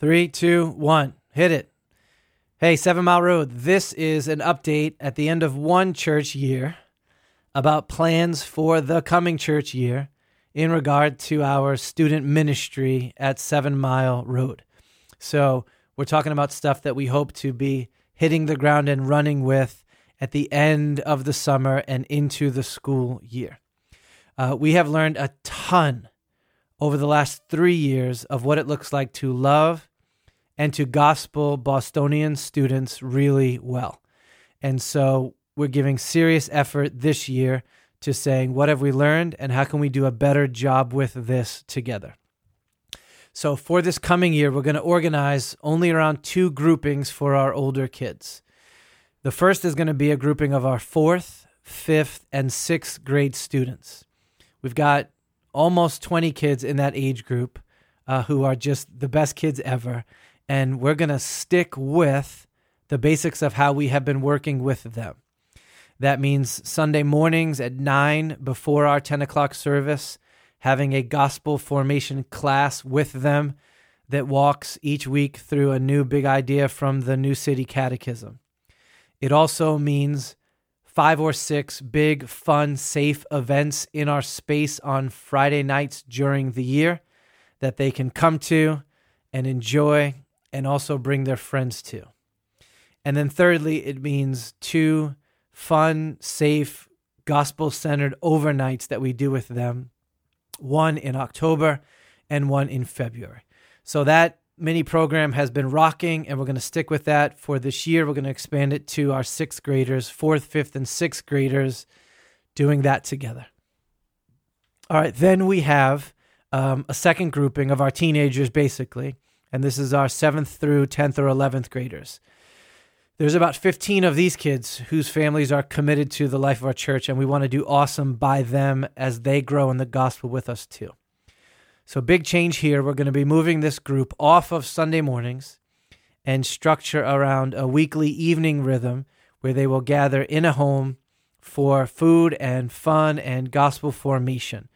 Three, two, one. Hit it. Hey, Seven Mile Road. This is an update at the end of one church year about plans for the coming church year in regard to our student ministry at Seven Mile Road. So, we're talking about stuff that we hope to be hitting the ground and running with at the end of the summer and into the school year. Uh, we have learned a ton over the last three years of what it looks like to love and to gospel Bostonian students really well. And so we're giving serious effort this year to saying, what have we learned and how can we do a better job with this together? So for this coming year, we're going to organize only around two groupings for our older kids. The first is going to be a grouping of our fourth, fifth, and sixth grade students. We've got almost 20 kids in that age group uh, who are just the best kids ever and we're going to stick with the basics of how we have been working with them. That means Sunday mornings at 9 before our 10 o'clock service, having a gospel formation class with them that walks each week through a new big idea from the New City Catechism. It also means five or six big, fun, safe events in our space on Friday nights during the year that they can come to and enjoy and also bring their friends to. And then thirdly, it means two fun, safe, gospel centered overnights that we do with them one in October and one in February. So that mini program has been rocking, and we're going to stick with that for this year. We're going to expand it to our sixth graders, fourth, fifth, and sixth graders doing that together. All right, then we have um, a second grouping of our teenagers, basically and this is our seventh through 10th or 11th graders. There's about 15 of these kids whose families are committed to the life of our church, and we want to do awesome by them as they grow in the gospel with us too. So, big change here. We're going to be moving this group off of Sunday mornings and structure around a weekly evening rhythm where they will gather in a home for food and fun and gospel formation.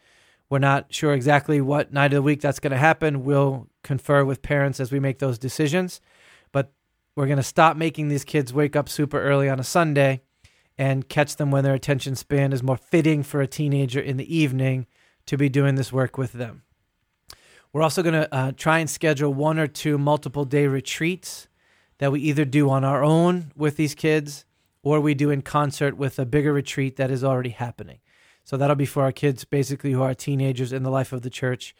We're not sure exactly what night of the week that's going to happen. We'll confer with parents as we make those decisions. But we're going to stop making these kids wake up super early on a Sunday and catch them when their attention span is more fitting for a teenager in the evening to be doing this work with them. We're also going to uh, try and schedule one or two multiple day retreats that we either do on our own with these kids or we do in concert with a bigger retreat that is already happening. So that'll be for our kids, basically, who are teenagers in the life of the church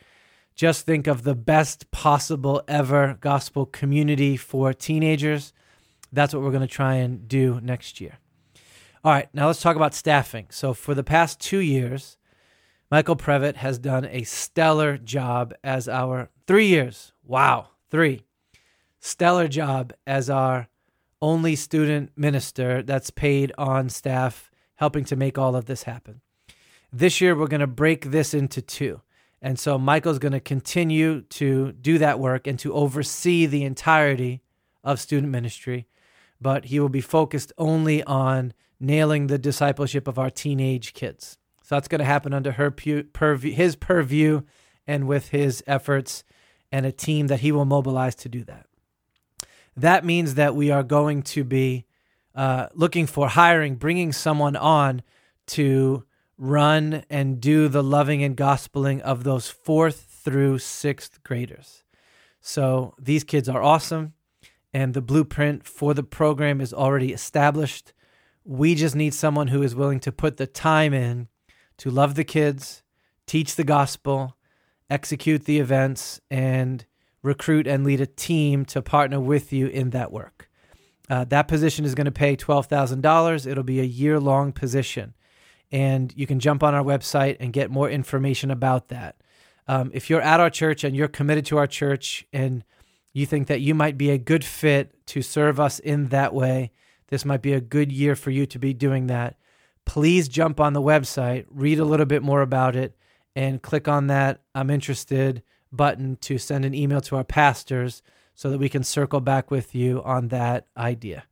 just think of the best possible ever gospel community for teenagers. That's what we're going to try and do next year. All right, now let's talk about staffing. So, for the past two years, Michael Previtt has done a stellar job as our three years. Wow, three. Stellar job as our only student minister that's paid on staff, helping to make all of this happen. This year, we're going to break this into two. And so Michael's going to continue to do that work and to oversee the entirety of student ministry, but he will be focused only on nailing the discipleship of our teenage kids. So that's going to happen under her purview, his purview and with his efforts and a team that he will mobilize to do that. That means that we are going to be uh, looking for hiring, bringing someone on to run and do the loving and gospeling of those fourth through sixth graders. So these kids are awesome, and the blueprint for the program is already established. We just need someone who is willing to put the time in to love the kids, teach the gospel, execute the events, and recruit and lead a team to partner with you in that work. Uh, that position is going to pay $12,000. It'll be a year long position and you can jump on our website and get more information about that. Um, if you're at our church and you're committed to our church and you think that you might be a good fit to serve us in that way, this might be a good year for you to be doing that. Please jump on the website, read a little bit more about it, and click on that I'm interested button to send an email to our pastors so that we can circle back with you on that idea.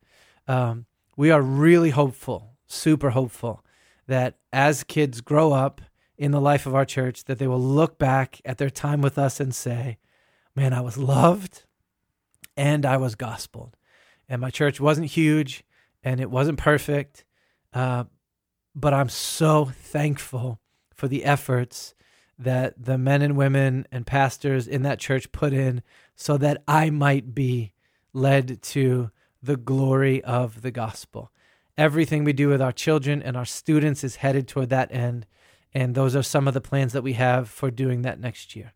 Um, we are really hopeful, super hopeful that as kids grow up in the life of our church, that they will look back at their time with us and say, Man, I was loved, and I was gospeled. And my church wasn't huge and it wasn't perfect, uh, but I'm so thankful for the efforts that the men and women and pastors in that church put in so that I might be led to the glory of the gospel. Everything we do with our children and our students is headed toward that end. And those are some of the plans that we have for doing that next year.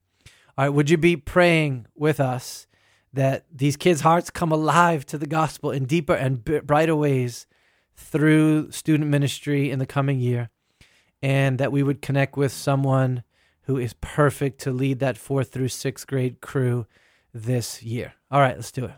All right, would you be praying with us that these kids' hearts come alive to the gospel in deeper and brighter ways through student ministry in the coming year, and that we would connect with someone who is perfect to lead that fourth through sixth grade crew this year? All right, let's do it.